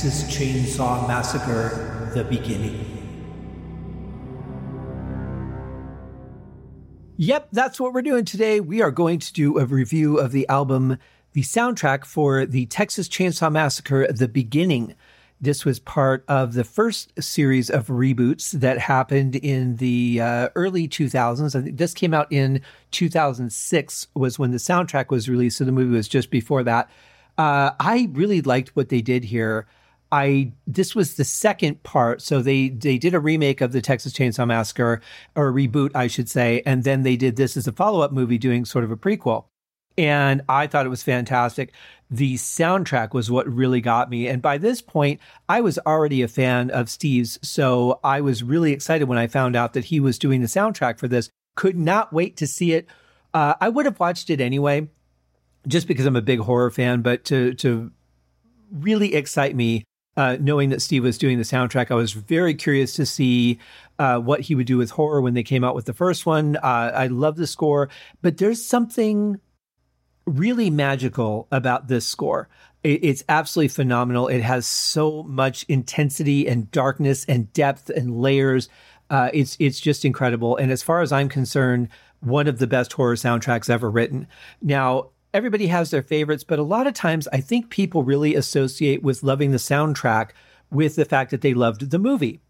Texas Chainsaw Massacre The Beginning. Yep, that's what we're doing today. We are going to do a review of the album, the soundtrack for the Texas Chainsaw Massacre The Beginning. This was part of the first series of reboots that happened in the uh, early 2000s. I think this came out in 2006 was when the soundtrack was released. So the movie was just before that. Uh, I really liked what they did here. I this was the second part, so they they did a remake of the Texas Chainsaw Massacre or a reboot, I should say, and then they did this as a follow up movie, doing sort of a prequel and I thought it was fantastic. The soundtrack was what really got me. And by this point, I was already a fan of Steve's. So I was really excited when I found out that he was doing the soundtrack for this. Could not wait to see it. Uh, I would have watched it anyway, just because I'm a big horror fan. But to to really excite me, uh, knowing that Steve was doing the soundtrack, I was very curious to see uh, what he would do with horror when they came out with the first one. Uh, I love the score, but there's something really magical about this score. It's absolutely phenomenal. It has so much intensity and darkness and depth and layers. Uh, it's it's just incredible. And as far as I'm concerned, one of the best horror soundtracks ever written. Now, everybody has their favorites, but a lot of times I think people really associate with loving the soundtrack with the fact that they loved the movie.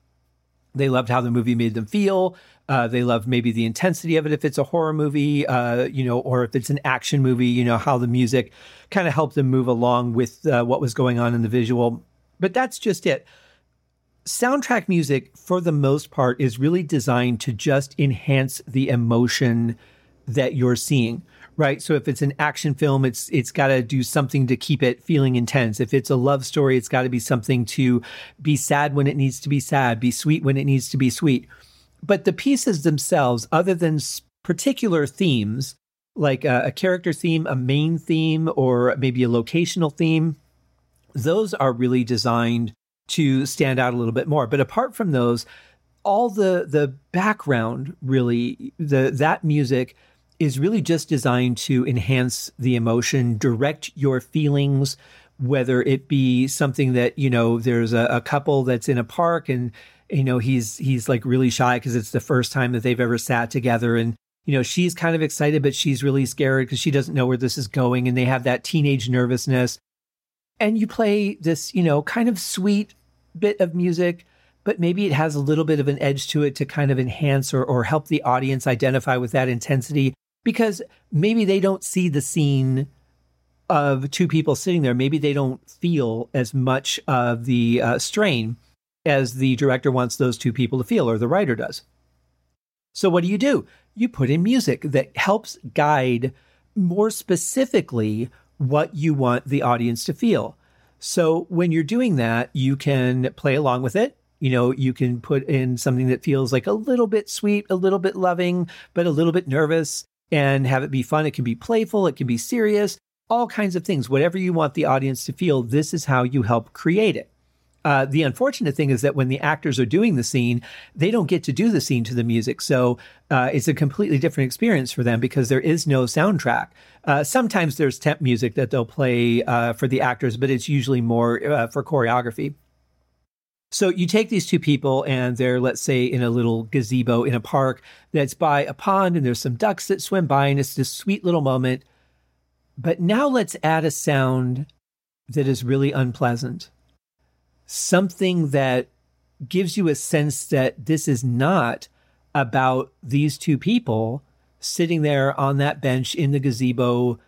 They loved how the movie made them feel. Uh, they loved maybe the intensity of it if it's a horror movie, uh, you know, or if it's an action movie, you know, how the music kind of helped them move along with uh, what was going on in the visual. But that's just it. Soundtrack music, for the most part, is really designed to just enhance the emotion that you're seeing right? So if it's an action film, it's it's got to do something to keep it feeling intense. If it's a love story, it's got to be something to be sad when it needs to be sad, be sweet when it needs to be sweet. But the pieces themselves, other than particular themes, like a, a character theme, a main theme, or maybe a locational theme, those are really designed to stand out a little bit more. But apart from those, all the the background really the that music is really just designed to enhance the emotion, direct your feelings, whether it be something that, you know, there's a, a couple that's in a park and, you know, he's, he's like really shy because it's the first time that they've ever sat together. And, you know, she's kind of excited, but she's really scared because she doesn't know where this is going. And they have that teenage nervousness. And you play this, you know, kind of sweet bit of music but maybe it has a little bit of an edge to it to kind of enhance or, or help the audience identify with that intensity because maybe they don't see the scene of two people sitting there. Maybe they don't feel as much of the uh, strain as the director wants those two people to feel or the writer does. So, what do you do? You put in music that helps guide more specifically what you want the audience to feel. So, when you're doing that, you can play along with it. You know, you can put in something that feels like a little bit sweet, a little bit loving, but a little bit nervous and have it be fun. It can be playful, it can be serious, all kinds of things. Whatever you want the audience to feel, this is how you help create it. Uh, the unfortunate thing is that when the actors are doing the scene, they don't get to do the scene to the music. So uh, it's a completely different experience for them because there is no soundtrack. Uh, sometimes there's temp music that they'll play uh, for the actors, but it's usually more uh, for choreography. So you take these two people and they're, let's say, in a little gazebo in a park that's by a pond and there's some ducks that swim by and it's this sweet little moment. But now let's add a sound that is really unpleasant. Something that gives you a sense that this is not about these two people sitting there on that bench in the gazebo,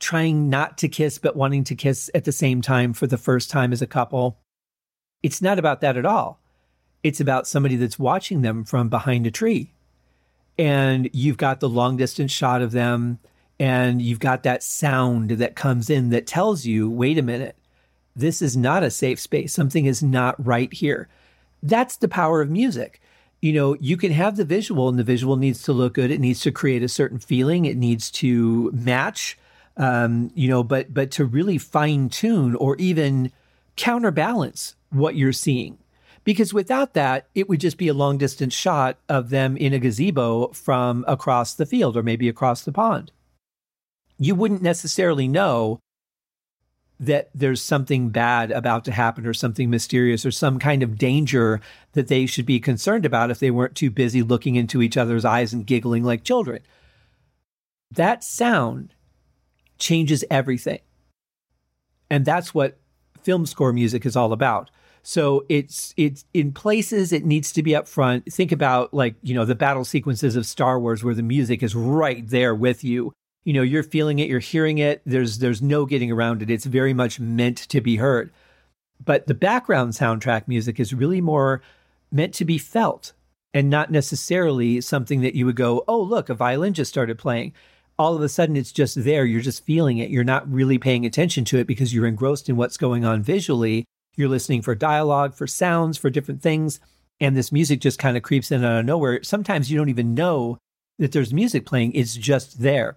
trying not to kiss, but wanting to kiss at the same time for the first time as a couple it's not about that at all. It's about somebody that's watching them from behind a tree. And you've got the long distance shot of them, and you've got that sound that comes in that tells you, wait a minute, this is not a safe space. Something is not right here. That's the power of music. You know, you can have the visual, and the visual needs to look good. It needs to create a certain feeling. It needs to match, um, you know, but but to really fine tune or even counterbalance what you're seeing. Because without that, it would just be a long distance shot of them in a gazebo from across the field or maybe across the pond. You wouldn't necessarily know that there's something bad about to happen or something mysterious or some kind of danger that they should be concerned about if they weren't too busy looking into each other's eyes and giggling like children. That sound changes everything. And that's what film score music is all about. So it's it's in places it needs to be up front. Think about like, you know, the battle sequences of Star Wars where the music is right there with you. You know you're feeling it you're hearing it. There's there's no getting around it. It's very much meant to be heard. But the background soundtrack music is really more meant to be felt and not necessarily something that you would go oh look a violin just started playing. All of a sudden it's just there. You're just feeling it. You're not really paying attention to it because you're engrossed in what's going on visually you're listening for dialogue for sounds for different things and this music just kind of creeps in out of nowhere sometimes you don't even know that there's music playing it's just there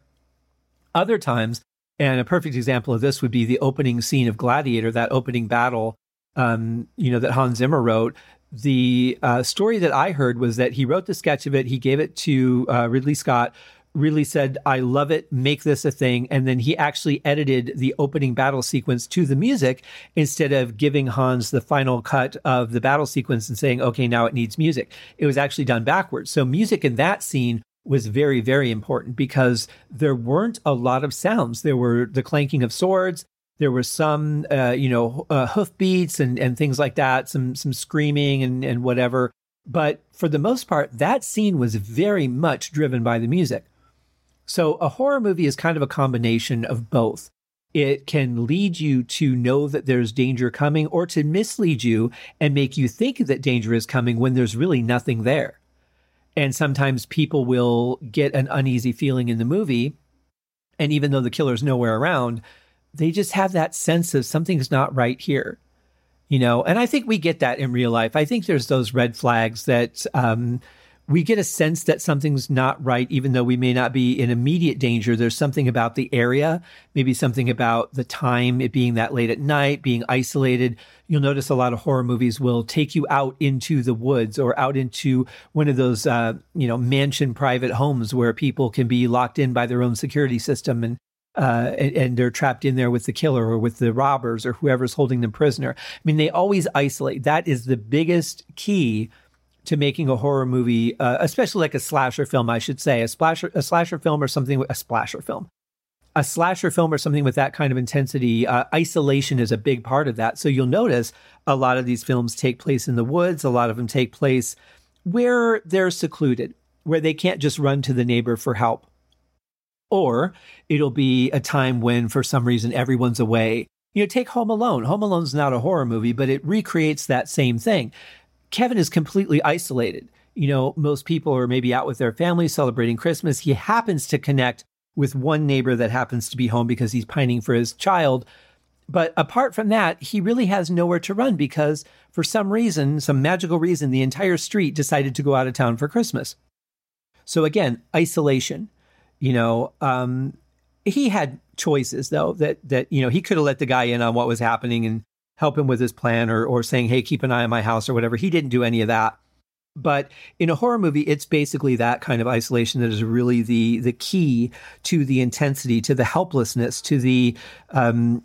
other times, and a perfect example of this would be the opening scene of Gladiator, that opening battle, um, you know, that Hans Zimmer wrote. The uh, story that I heard was that he wrote the sketch of it, he gave it to uh, Ridley Scott. Ridley said, I love it, make this a thing. And then he actually edited the opening battle sequence to the music instead of giving Hans the final cut of the battle sequence and saying, okay, now it needs music. It was actually done backwards. So, music in that scene was very, very important because there weren't a lot of sounds. There were the clanking of swords. There were some, uh, you know, uh, hoofbeats and, and things like that, some some screaming and, and whatever. But for the most part, that scene was very much driven by the music. So a horror movie is kind of a combination of both. It can lead you to know that there's danger coming or to mislead you and make you think that danger is coming when there's really nothing there. And sometimes people will get an uneasy feeling in the movie. And even though the killer's nowhere around, they just have that sense of something's not right here. You know, and I think we get that in real life. I think there's those red flags that um, we get a sense that something's not right, even though we may not be in immediate danger. There's something about the area, maybe something about the time, it being that late at night, being isolated. You'll notice a lot of horror movies will take you out into the woods or out into one of those, uh, you know, mansion private homes where people can be locked in by their own security system and uh, and, and, they're trapped in there with the killer or with the robbers or whoever's holding them prisoner. I mean, they always isolate. That is the biggest key to making a horror movie, uh, especially like a slasher film, I should say, a slasher, a slasher film or something, a splasher film, a slasher film or something with that kind of intensity. Uh, isolation is a big part of that. So you'll notice a lot of these films take place in the woods. A lot of them take place where they're secluded, where they can't just run to the neighbor for help. Or it'll be a time when, for some reason, everyone's away. You know, take Home Alone. Home Alone's not a horror movie, but it recreates that same thing. Kevin is completely isolated. You know, most people are maybe out with their family celebrating Christmas. He happens to connect with one neighbor that happens to be home because he's pining for his child. But apart from that, he really has nowhere to run because for some reason, some magical reason, the entire street decided to go out of town for Christmas. So again, isolation. You know, um, he had choices though that that you know he could have let the guy in on what was happening and help him with his plan or or saying, "Hey, keep an eye on my house" or whatever. He didn't do any of that. But in a horror movie, it's basically that kind of isolation that is really the the key to the intensity, to the helplessness, to the um,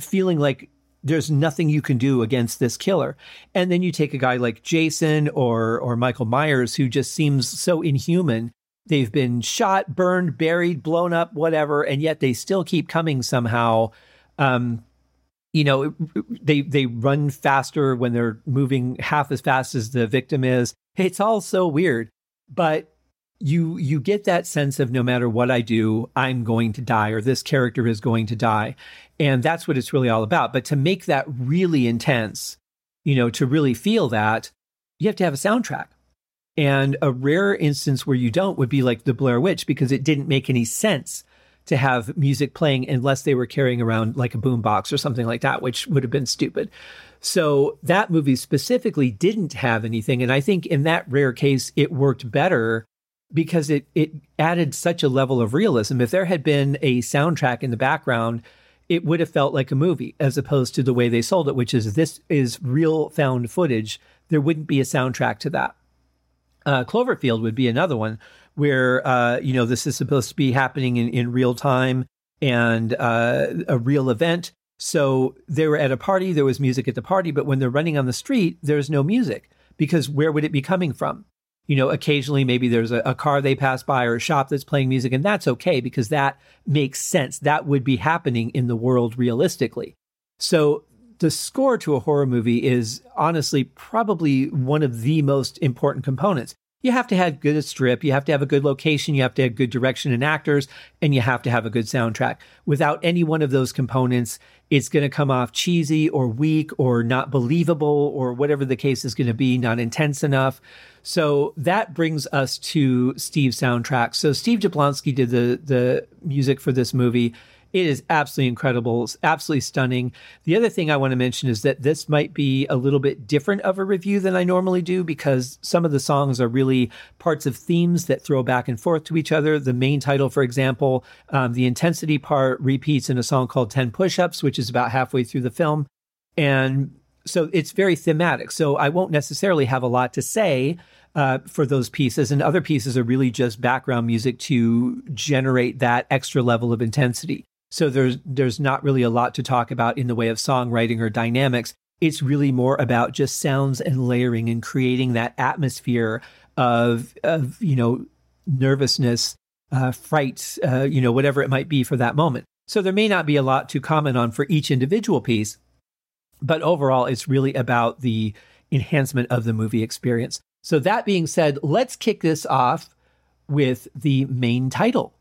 feeling like there's nothing you can do against this killer. And then you take a guy like Jason or or Michael Myers, who just seems so inhuman. They've been shot, burned, buried, blown up, whatever, and yet they still keep coming somehow. Um, you know they they run faster when they're moving half as fast as the victim is. It's all so weird but you you get that sense of no matter what i do i'm going to die or this character is going to die. And that's what it's really all about. But to make that really intense you know to really feel that you have to have a soundtrack. And a rare instance where you don't would be like the blair witch because it didn't make any sense to have music playing unless they were carrying around like a boombox or something like that, which would have been stupid. So that movie specifically didn't have anything. And I think in that rare case, it worked better because it, it added such a level of realism. If there had been a soundtrack in the background, it would have felt like a movie as opposed to the way they sold it, which is this is real found footage. There wouldn't be a soundtrack to that. Uh, Cloverfield would be another one where uh, you know this is supposed to be happening in, in real time and uh, a real event. So they were at a party, there was music at the party, but when they're running on the street, there's no music because where would it be coming from? You know, occasionally maybe there's a, a car they pass by or a shop that's playing music, and that's okay because that makes sense. That would be happening in the world realistically. So the score to a horror movie is honestly probably one of the most important components you have to have good strip, you have to have a good location, you have to have good direction and actors, and you have to have a good soundtrack. Without any one of those components, it's going to come off cheesy or weak or not believable or whatever the case is going to be, not intense enough. So that brings us to Steve's soundtrack. So Steve Jablonsky did the the music for this movie. It is absolutely incredible. It's absolutely stunning. The other thing I want to mention is that this might be a little bit different of a review than I normally do because some of the songs are really parts of themes that throw back and forth to each other. The main title, for example, um, the intensity part repeats in a song called 10 Push Ups, which is about halfway through the film. And so it's very thematic. So I won't necessarily have a lot to say uh, for those pieces, and other pieces are really just background music to generate that extra level of intensity. So there's there's not really a lot to talk about in the way of songwriting or dynamics. It's really more about just sounds and layering and creating that atmosphere of of you know nervousness, uh, fright, uh, you know whatever it might be for that moment. So there may not be a lot to comment on for each individual piece, but overall, it's really about the enhancement of the movie experience. So that being said, let's kick this off with the main title.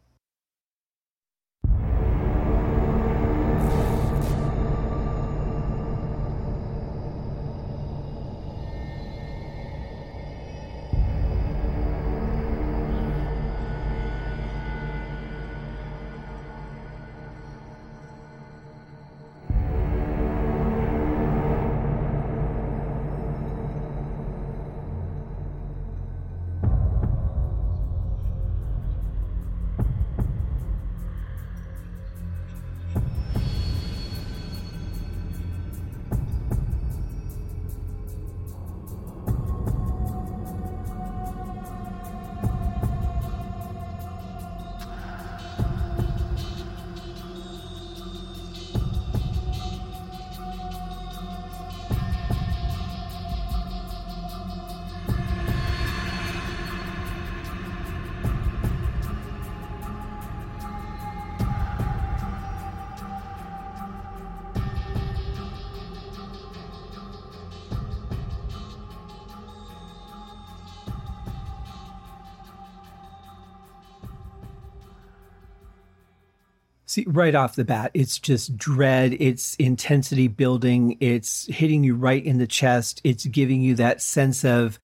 See, right off the bat, it's just dread, it's intensity building, it's hitting you right in the chest, it's giving you that sense of,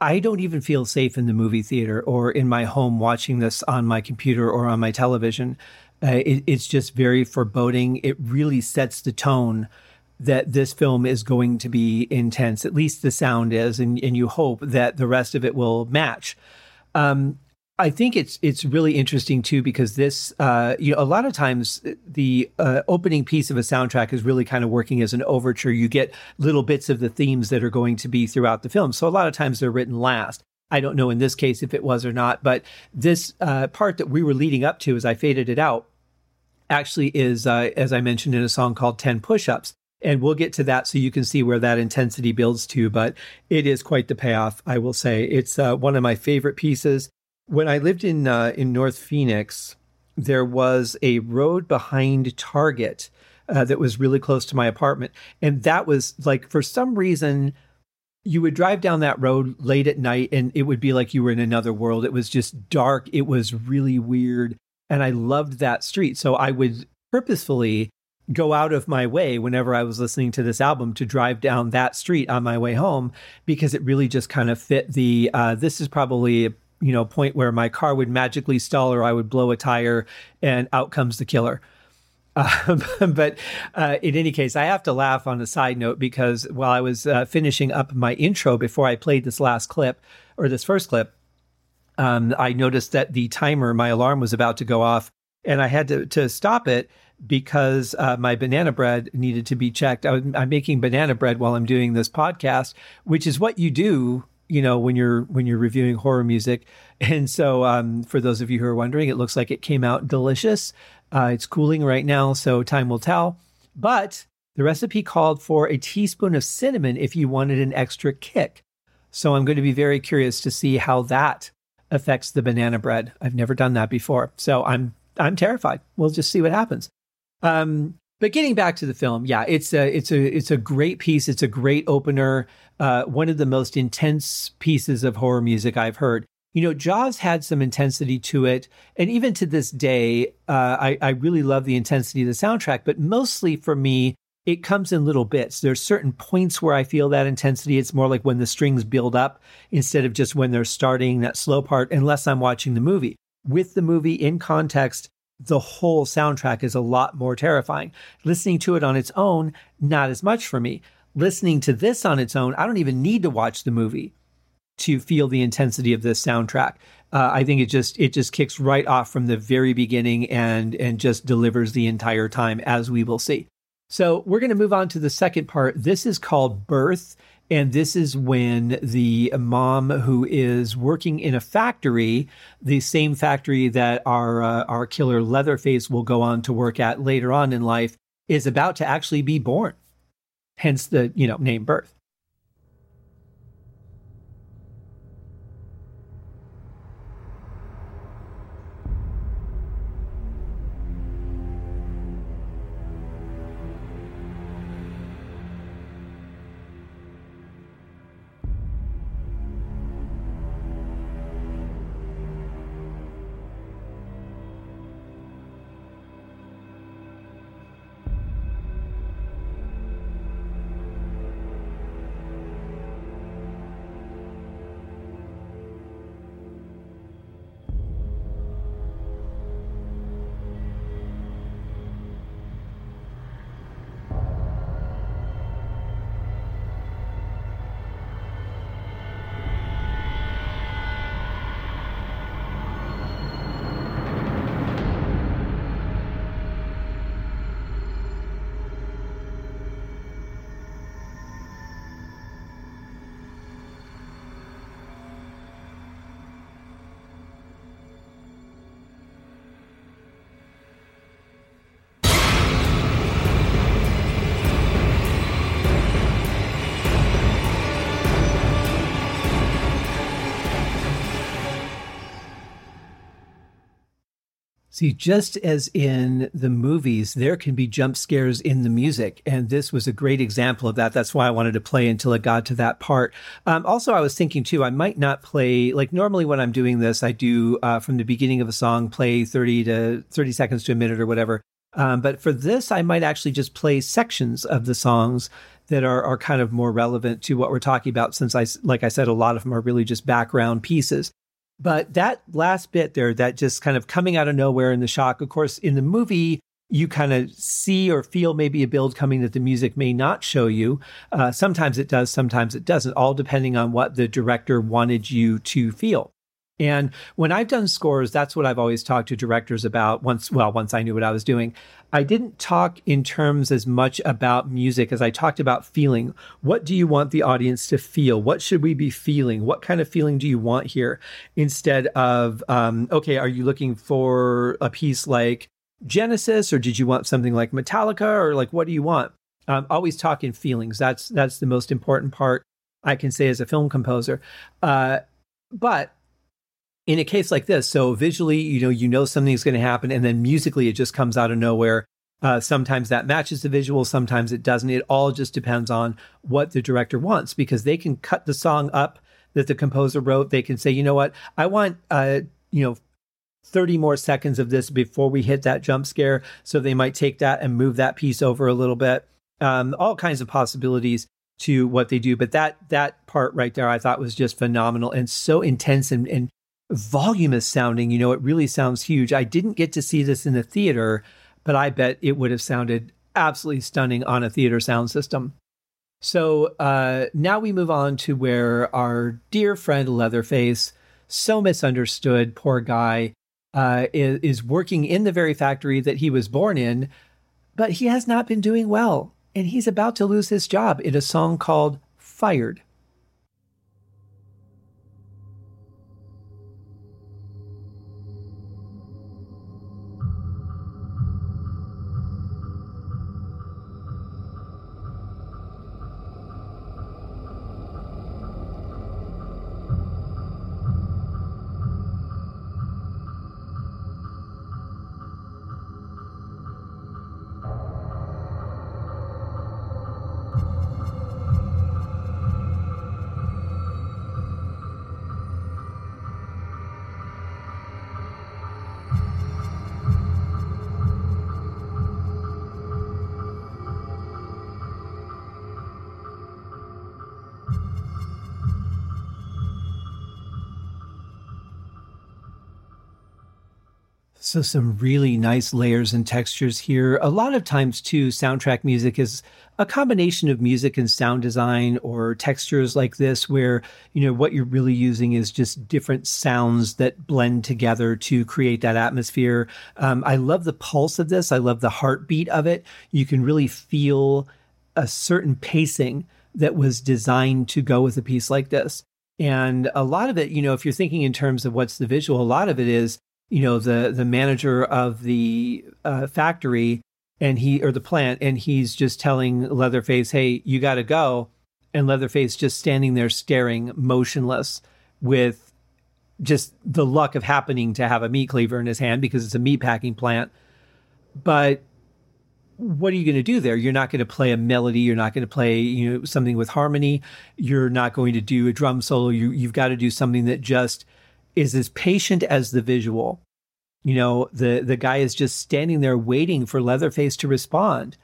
I don't even feel safe in the movie theater or in my home watching this on my computer or on my television. Uh, it, it's just very foreboding. It really sets the tone that this film is going to be intense. At least the sound is, and, and you hope that the rest of it will match. Um, I think it's it's really interesting too because this uh, you know a lot of times the uh, opening piece of a soundtrack is really kind of working as an overture. You get little bits of the themes that are going to be throughout the film. So a lot of times they're written last. I don't know in this case if it was or not, but this uh, part that we were leading up to as I faded it out actually is uh, as I mentioned in a song called Ten Push-ups. And we'll get to that so you can see where that intensity builds to. But it is quite the payoff, I will say. It's uh, one of my favorite pieces when I lived in uh, in North Phoenix, there was a road behind Target uh, that was really close to my apartment, and that was like for some reason you would drive down that road late at night and it would be like you were in another world. It was just dark. It was really weird. And I loved that street. So I would purposefully go out of my way whenever I was listening to this album to drive down that street on my way home because it really just kind of fit the uh, this is probably you know point where my car would magically stall or I would blow a tire and out comes the killer. Um, but uh, in any case, I have to laugh on a side note because while I was uh, finishing up my intro before I played this last clip or this first clip, um, I noticed that the timer, my alarm was about to go off, and I had to, to stop it because uh, my banana bread needed to be checked. I am making banana bread while I'm doing this podcast, which is what you do, you know, when you're when you're reviewing horror music. And so, um, for those of you who are wondering, it looks like it came out delicious. Uh, it's cooling right now, so time will tell. But the recipe called for a teaspoon of cinnamon if you wanted an extra kick. So I'm going to be very curious to see how that affects the banana bread. I've never done that before, so I'm I'm terrified. We'll just see what happens. Um, but getting back to the film, yeah, it's a it's a it's a great piece. It's a great opener. Uh, one of the most intense pieces of horror music I've heard. You know, Jaws had some intensity to it, and even to this day, uh, I, I really love the intensity of the soundtrack. But mostly for me, it comes in little bits. There's certain points where I feel that intensity. It's more like when the strings build up instead of just when they're starting that slow part, unless I'm watching the movie. With the movie in context, the whole soundtrack is a lot more terrifying. Listening to it on its own, not as much for me. Listening to this on its own, I don't even need to watch the movie to feel the intensity of this soundtrack. Uh, I think it just it just kicks right off from the very beginning and and just delivers the entire time, as we will see. So we're going to move on to the second part. This is called Birth. And this is when the mom who is working in a factory, the same factory that our uh, our killer Leatherface will go on to work at later on in life, is about to actually be born. Hence the you know name birth. See, just as in the movies, there can be jump scares in the music. And this was a great example of that. That's why I wanted to play until it got to that part. Um, also, I was thinking too, I might not play, like normally when I'm doing this, I do uh, from the beginning of a song, play 30 to 30 seconds to a minute or whatever. Um, but for this, I might actually just play sections of the songs that are, are kind of more relevant to what we're talking about, since I, like I said, a lot of them are really just background pieces. But that last bit there, that just kind of coming out of nowhere in the shock, of course, in the movie, you kind of see or feel maybe a build coming that the music may not show you. Uh, sometimes it does, sometimes it doesn't, all depending on what the director wanted you to feel. And when I've done scores, that's what I've always talked to directors about once, well, once I knew what I was doing. I didn't talk in terms as much about music as I talked about feeling. What do you want the audience to feel? What should we be feeling? What kind of feeling do you want here? Instead of, um, okay, are you looking for a piece like Genesis or did you want something like Metallica or like what do you want? Um, always talk in feelings. That's that's the most important part I can say as a film composer. Uh, but in a case like this, so visually, you know, you know something's going to happen, and then musically, it just comes out of nowhere. Uh, sometimes that matches the visual, sometimes it doesn't. It all just depends on what the director wants because they can cut the song up that the composer wrote. They can say, you know what, I want, uh, you know, 30 more seconds of this before we hit that jump scare. So they might take that and move that piece over a little bit. Um, all kinds of possibilities to what they do. But that that part right there, I thought was just phenomenal and so intense and, and voluminous sounding. You know, it really sounds huge. I didn't get to see this in the theater, but I bet it would have sounded absolutely stunning on a theater sound system. So uh, now we move on to where our dear friend Leatherface, so misunderstood, poor guy, uh, is, is working in the very factory that he was born in, but he has not been doing well, and he's about to lose his job in a song called Fired. So, some really nice layers and textures here. A lot of times, too, soundtrack music is a combination of music and sound design or textures like this, where, you know, what you're really using is just different sounds that blend together to create that atmosphere. Um, I love the pulse of this, I love the heartbeat of it. You can really feel a certain pacing that was designed to go with a piece like this. And a lot of it, you know, if you're thinking in terms of what's the visual, a lot of it is you know the the manager of the uh, factory and he or the plant and he's just telling leatherface hey you got to go. And leatherface just standing there staring motionless with just the luck of happening to have a meat cleaver in his hand because it's a meat packing plant. But what are you going to do there? You're not going to play a melody. You're not going to play you know something with harmony. You're not going to do a drum solo. You you've got to do something that just is as patient as the visual. You know, the the guy is just standing there waiting for Leatherface to respond.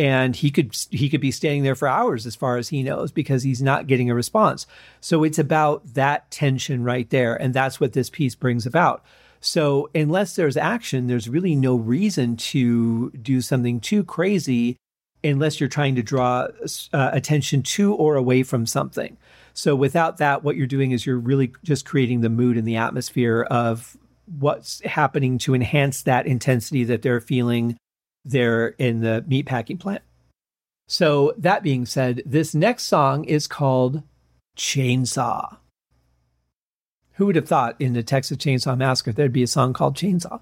And he could he could be standing there for hours as far as he knows because he's not getting a response. So it's about that tension right there. And that's what this piece brings about. So unless there's action, there's really no reason to do something too crazy unless you're trying to draw uh, attention to or away from something. So without that, what you're doing is you're really just creating the mood and the atmosphere of what's happening to enhance that intensity that they're feeling there in the meatpacking plant. So that being said, this next song is called Chainsaw. Who would have thought in the Texas Chainsaw Massacre there'd be a song called Chainsaw?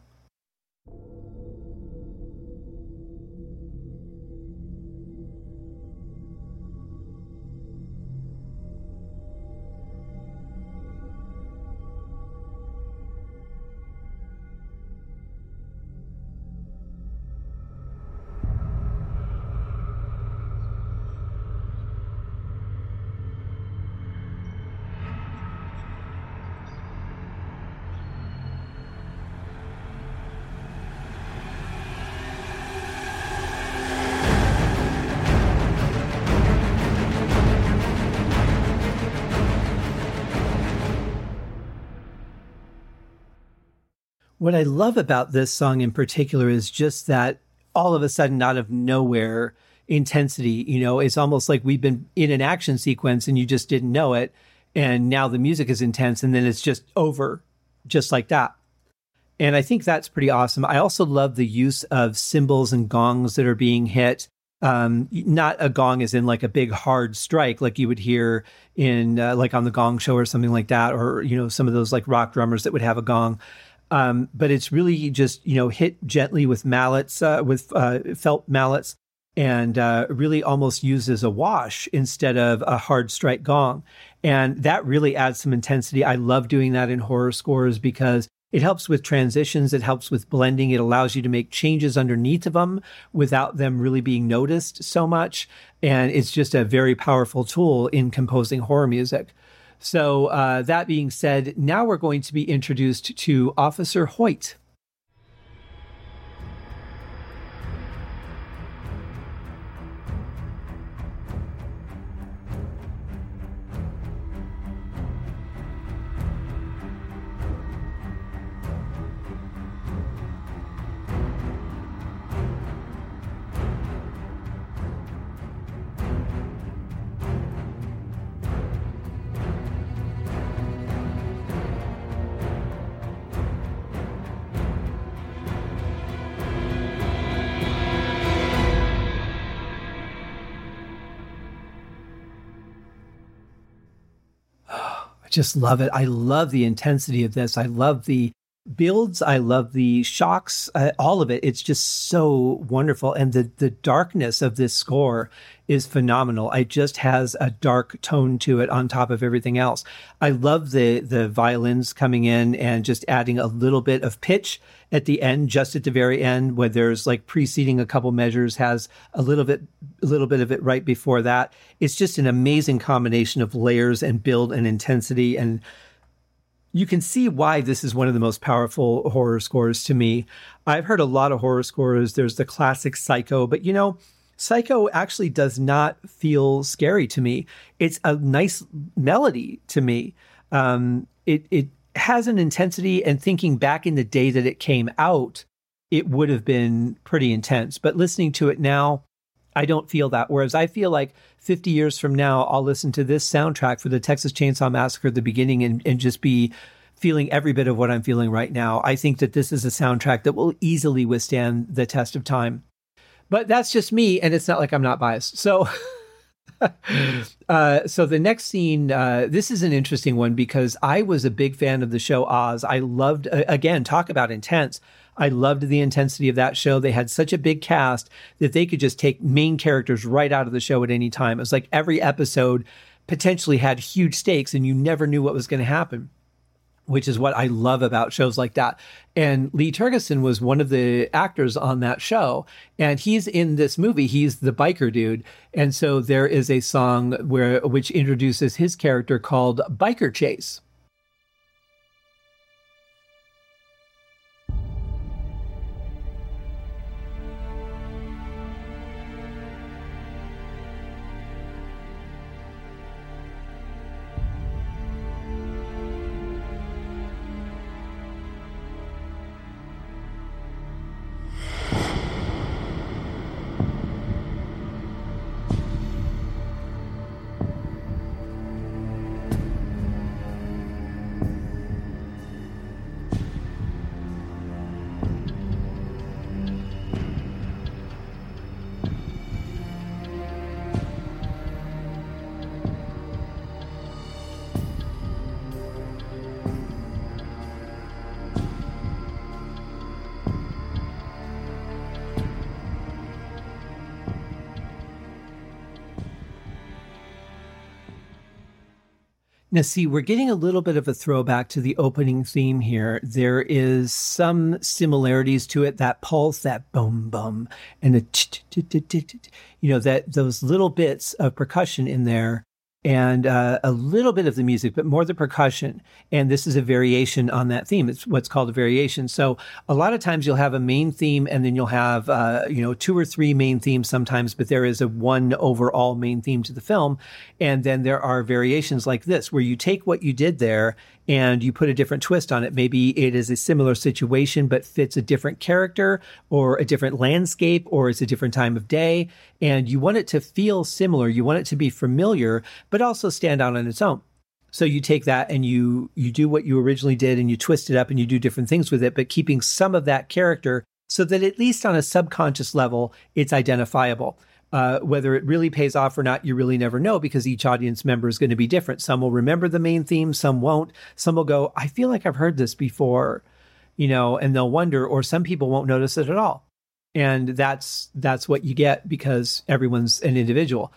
What I love about this song in particular is just that all of a sudden, out of nowhere, intensity. You know, it's almost like we've been in an action sequence and you just didn't know it. And now the music is intense and then it's just over, just like that. And I think that's pretty awesome. I also love the use of cymbals and gongs that are being hit. Um, not a gong as in like a big hard strike like you would hear in uh, like on the gong show or something like that, or, you know, some of those like rock drummers that would have a gong. Um, but it's really just you know hit gently with mallets, uh, with uh, felt mallets, and uh, really almost used as a wash instead of a hard strike gong. And that really adds some intensity. I love doing that in horror scores because it helps with transitions. It helps with blending. It allows you to make changes underneath of them without them really being noticed so much. And it's just a very powerful tool in composing horror music. So, uh, that being said, now we're going to be introduced to Officer Hoyt. Just love it. I love the intensity of this. I love the builds. I love the shocks, uh, all of it. It's just so wonderful. And the, the darkness of this score is phenomenal. It just has a dark tone to it on top of everything else. I love the, the violins coming in and just adding a little bit of pitch at the end, just at the very end, where there's like preceding a couple measures has a little bit, a little bit of it right before that. It's just an amazing combination of layers and build and intensity and you can see why this is one of the most powerful horror scores to me. I've heard a lot of horror scores. There's the classic Psycho, but you know, Psycho actually does not feel scary to me. It's a nice melody to me. Um, it it has an intensity, and thinking back in the day that it came out, it would have been pretty intense. But listening to it now, I don't feel that. Whereas I feel like 50 years from now, I'll listen to this soundtrack for the Texas Chainsaw Massacre at the beginning and, and just be feeling every bit of what I'm feeling right now. I think that this is a soundtrack that will easily withstand the test of time. But that's just me, and it's not like I'm not biased. So, uh, so the next scene, uh, this is an interesting one because I was a big fan of the show Oz. I loved, uh, again, talk about intense. I loved the intensity of that show. They had such a big cast that they could just take main characters right out of the show at any time. It was like every episode potentially had huge stakes and you never knew what was going to happen which is what I love about shows like that. And Lee Tergesen was one of the actors on that show. And he's in this movie. He's the biker dude. And so there is a song where which introduces his character called Biker Chase. Now, see, we're getting a little bit of a throwback to the opening theme here. There is some similarities to it, that pulse, that boom, boom, and the, you know, that those little bits of percussion in there and uh, a little bit of the music, but more the percussion. And this is a variation on that theme. It's what's called a variation. So a lot of times you'll have a main theme, and then you'll have uh, you know two or three main themes sometimes, but there is a one overall main theme to the film. And then there are variations like this, where you take what you did there and you put a different twist on it. Maybe it is a similar situation, but fits a different character or a different landscape or it's a different time of day. And you want it to feel similar. You want it to be familiar, but also stand out on its own. So you take that and you you do what you originally did and you twist it up and you do different things with it, but keeping some of that character so that at least on a subconscious level, it's identifiable. Uh, whether it really pays off or not, you really never know because each audience member is going to be different. Some will remember the main theme, some won't. Some will go, I feel like I've heard this before, you know, and they'll wonder, or some people won't notice it at all. And that's that's what you get because everyone's an individual.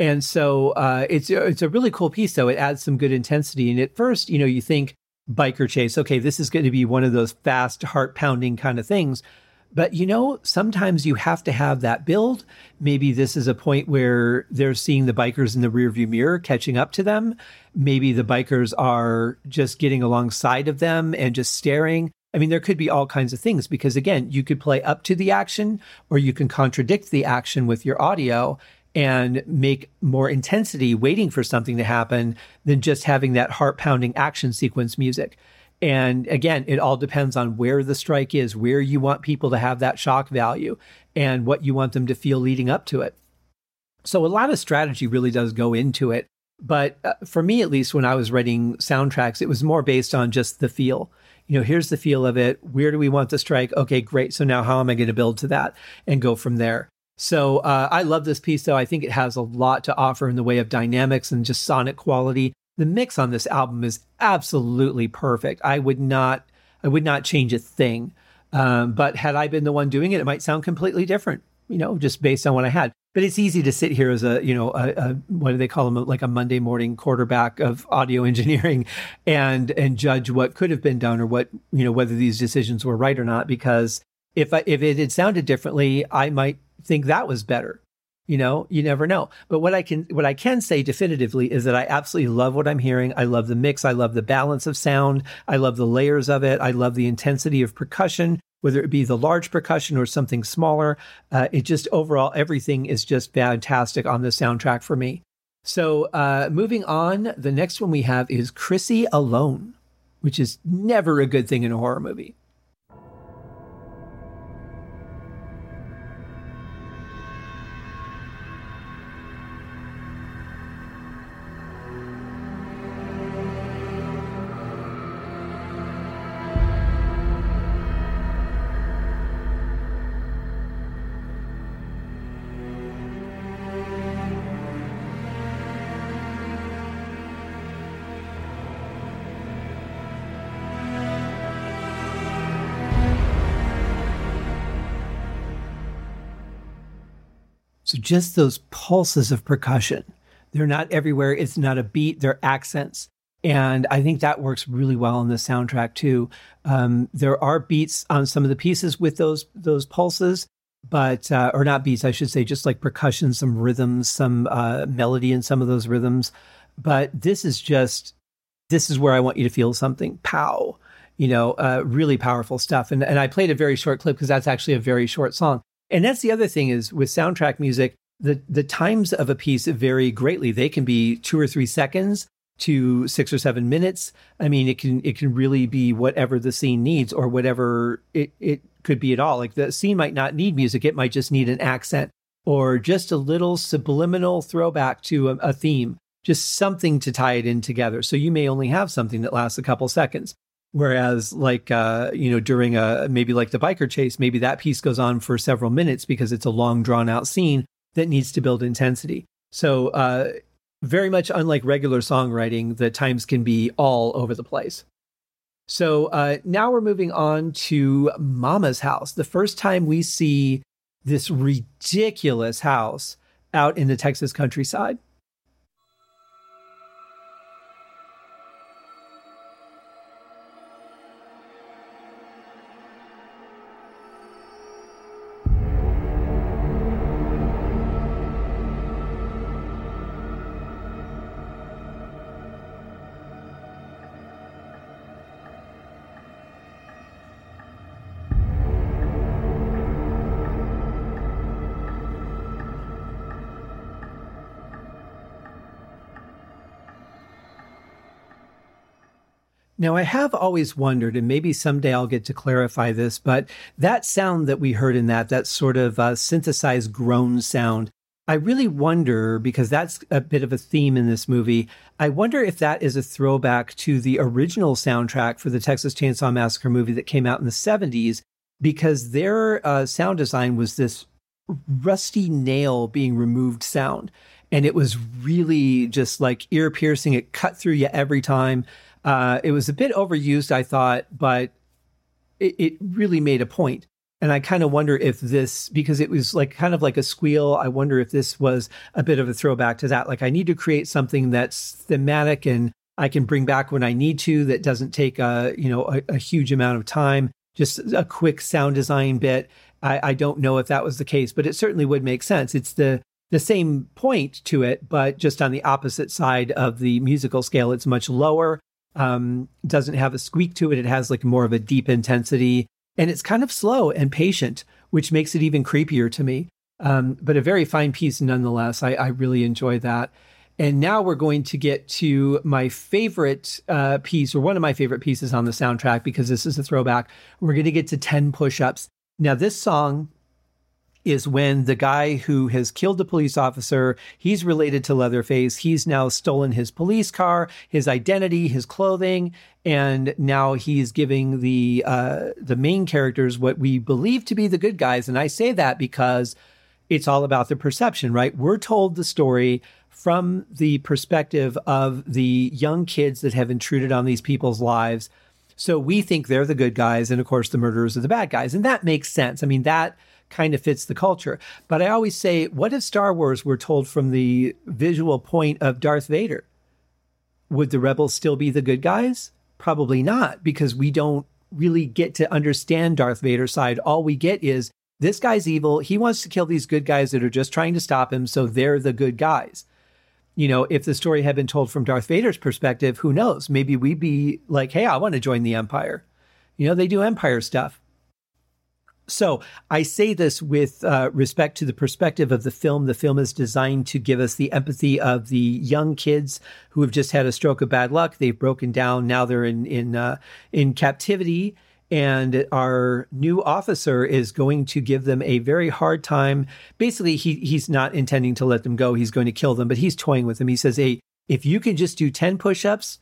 And so uh, it's it's a really cool piece, though. It adds some good intensity. And at first, you know, you think biker chase, okay, this is going to be one of those fast, heart pounding kind of things. But you know, sometimes you have to have that build. Maybe this is a point where they're seeing the bikers in the rearview mirror catching up to them. Maybe the bikers are just getting alongside of them and just staring. I mean, there could be all kinds of things because again, you could play up to the action or you can contradict the action with your audio and make more intensity waiting for something to happen than just having that heart pounding action sequence music. And again, it all depends on where the strike is, where you want people to have that shock value, and what you want them to feel leading up to it. So a lot of strategy really does go into it. But uh, for me, at least, when I was writing soundtracks, it was more based on just the feel. You know, here's the feel of it. Where do we want the strike? Okay, great. So now how am I going to build to that and go from there? So uh, I love this piece, though. I think it has a lot to offer in the way of dynamics and just sonic quality. The mix on this album is absolutely perfect. I would not I would not change a thing. Um, but had I been the one doing it, it might sound completely different, you know, just based on what I had. But it's easy to sit here as a, you know, a, a, what do they call them, like a Monday morning quarterback of audio engineering, and and judge what could have been done or what, you know, whether these decisions were right or not. Because if I, if it had sounded differently, I might think that was better you know you never know. But what i can what i can say definitively is that i absolutely love what i'm hearing. I love the mix. I love the balance of sound. I love the layers of it. I love the intensity of percussion whether it be the large percussion or something smaller. Uh, it just overall everything is just fantastic on the soundtrack for me. So uh, moving on the next one we have is chrissy alone which is never a good thing in a horror movie just those pulses of percussion. They're not everywhere. It's not a beat, they're accents. And I think that works really well on the soundtrack too. Um, there are beats on some of the pieces with those those pulses, but uh, or not beats, I should say, just like percussion, some rhythms, some uh, melody in some of those rhythms. But this is just this is where I want you to feel something. Pow, you know, uh, really powerful stuff. And and I played a very short clip because that's actually a very short song. And that's the other thing is with soundtrack music, the the times of a piece vary greatly. They can be two or three seconds to six or seven minutes. I mean, it can it can really be whatever the scene needs or whatever it, it could be at all. Like the scene might not need music, it might just need an accent or just a little subliminal throwback to a, a theme, just something to tie it in together. So you may only have something that lasts a couple seconds. Whereas, like, uh, you know, during a maybe like the biker chase, maybe that piece goes on for several minutes because it's a long, drawn out scene that needs to build intensity. So, uh, very much unlike regular songwriting, the times can be all over the place. So, uh, now we're moving on to Mama's house. The first time we see this ridiculous house out in the Texas countryside. Now, I have always wondered, and maybe someday I'll get to clarify this, but that sound that we heard in that, that sort of uh, synthesized groan sound, I really wonder, because that's a bit of a theme in this movie, I wonder if that is a throwback to the original soundtrack for the Texas Chainsaw Massacre movie that came out in the 70s, because their uh, sound design was this rusty nail being removed sound. And it was really just like ear piercing. It cut through you every time. Uh, it was a bit overused, I thought, but it, it really made a point. And I kind of wonder if this, because it was like kind of like a squeal, I wonder if this was a bit of a throwback to that. Like, I need to create something that's thematic and I can bring back when I need to that doesn't take a, you know, a, a huge amount of time, just a quick sound design bit. I, I don't know if that was the case, but it certainly would make sense. It's the, the same point to it, but just on the opposite side of the musical scale. It's much lower um, doesn't have a squeak to it. It has like more of a deep intensity and it's kind of slow and patient, which makes it even creepier to me. Um, but a very fine piece nonetheless. I, I, really enjoy that. And now we're going to get to my favorite uh, piece, or one of my favorite pieces on the soundtrack, because this is a throwback. We're going to get to 10 push ups. Now, this song is when the guy who has killed the police officer, he's related to Leatherface. He's now stolen his police car, his identity, his clothing, and now he's giving the uh, the main characters what we believe to be the good guys. And I say that because it's all about the perception, right? We're told the story from the perspective of the young kids that have intruded on these people's lives. So we think they're the good guys, and of course, the murderers are the bad guys. And that makes sense. I mean, that kind of fits the culture. But I always say, what if Star Wars were told from the visual point of Darth Vader? Would the rebels still be the good guys? Probably not, because we don't really get to understand Darth Vader's side. All we get is this guy's evil. He wants to kill these good guys that are just trying to stop him, so they're the good guys. You know, if the story had been told from Darth Vader's perspective, who knows? Maybe we'd be like, hey, I want to join the Empire. You know, they do Empire stuff. So I say this with uh, respect to the perspective of the film. The film is designed to give us the empathy of the young kids who have just had a stroke of bad luck. They've broken down. Now they're in in uh, in captivity, and our new officer is going to give them a very hard time. Basically, he he's not intending to let them go. He's going to kill them, but he's toying with them. He says, "Hey, if you can just do ten push-ups,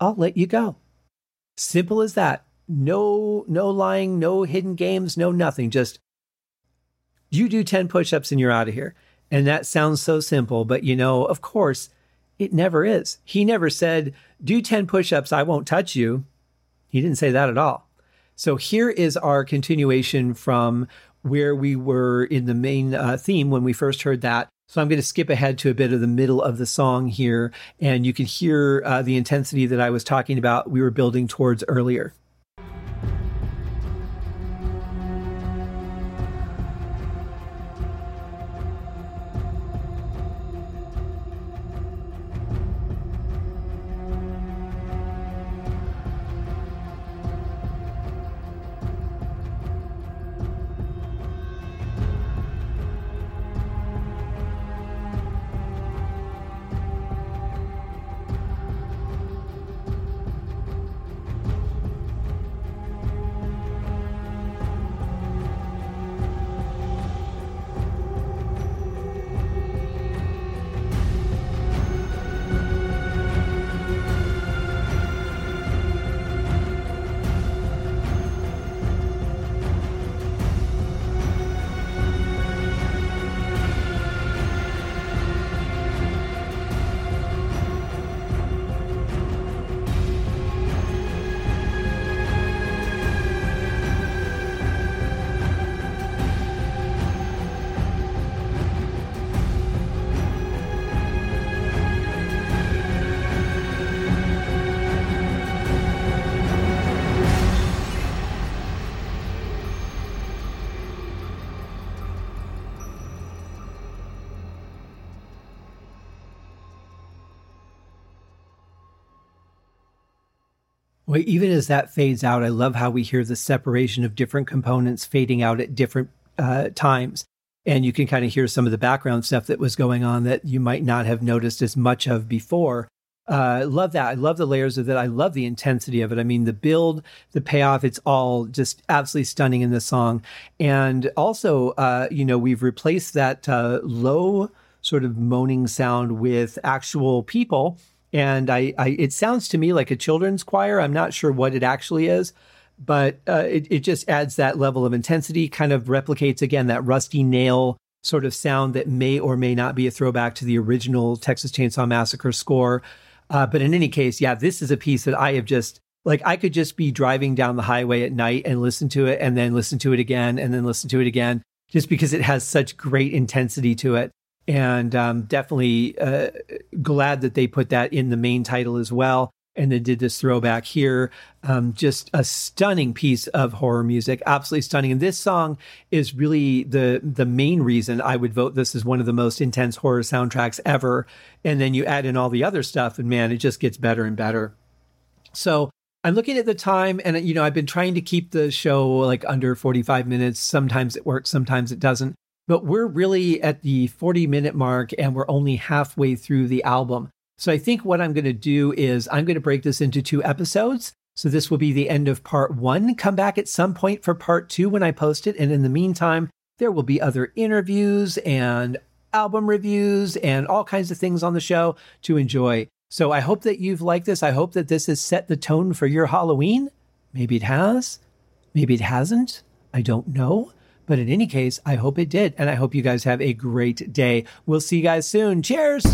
I'll let you go." Simple as that no no lying, no hidden games, no nothing. Just you do 10 push-ups and you're out of here. And that sounds so simple, but you know, of course, it never is. He never said, "Do 10 push-ups, I won't touch you." He didn't say that at all. So here is our continuation from where we were in the main uh, theme when we first heard that. So I'm going to skip ahead to a bit of the middle of the song here, and you can hear uh, the intensity that I was talking about. We were building towards earlier. Well, even as that fades out, I love how we hear the separation of different components fading out at different uh, times. And you can kind of hear some of the background stuff that was going on that you might not have noticed as much of before. I uh, love that. I love the layers of it. I love the intensity of it. I mean, the build, the payoff, it's all just absolutely stunning in this song. And also, uh, you know, we've replaced that uh, low sort of moaning sound with actual people and I, I, it sounds to me like a children's choir. I'm not sure what it actually is, but uh, it, it just adds that level of intensity. Kind of replicates again that rusty nail sort of sound that may or may not be a throwback to the original Texas Chainsaw Massacre score. Uh, but in any case, yeah, this is a piece that I have just like I could just be driving down the highway at night and listen to it, and then listen to it again, and then listen to it again, just because it has such great intensity to it and um, definitely uh, glad that they put that in the main title as well. And then did this throwback here. Um, just a stunning piece of horror music. Absolutely stunning. And this song is really the the main reason i would vote this as one of the most intense horror soundtracks ever. And then you add in all the other stuff and man it just gets better and better. So i'm looking at the time and you know i've been trying to keep the show like under 45 minutes. Sometimes it works sometimes it doesn't but we're really at the 40 minute mark and we're only halfway through the album. So I think what I'm going to do is I'm going to break this into two episodes. So this will be the end of part one. Come back at some point for part two when I post it. And in the meantime, there will be other interviews and album reviews and all kinds of things on the show to enjoy. So I hope that you've liked this. I hope that this has set the tone for your Halloween. Maybe it has. Maybe it hasn't. I don't know. But in any case, I hope it did. And I hope you guys have a great day. We'll see you guys soon. Cheers.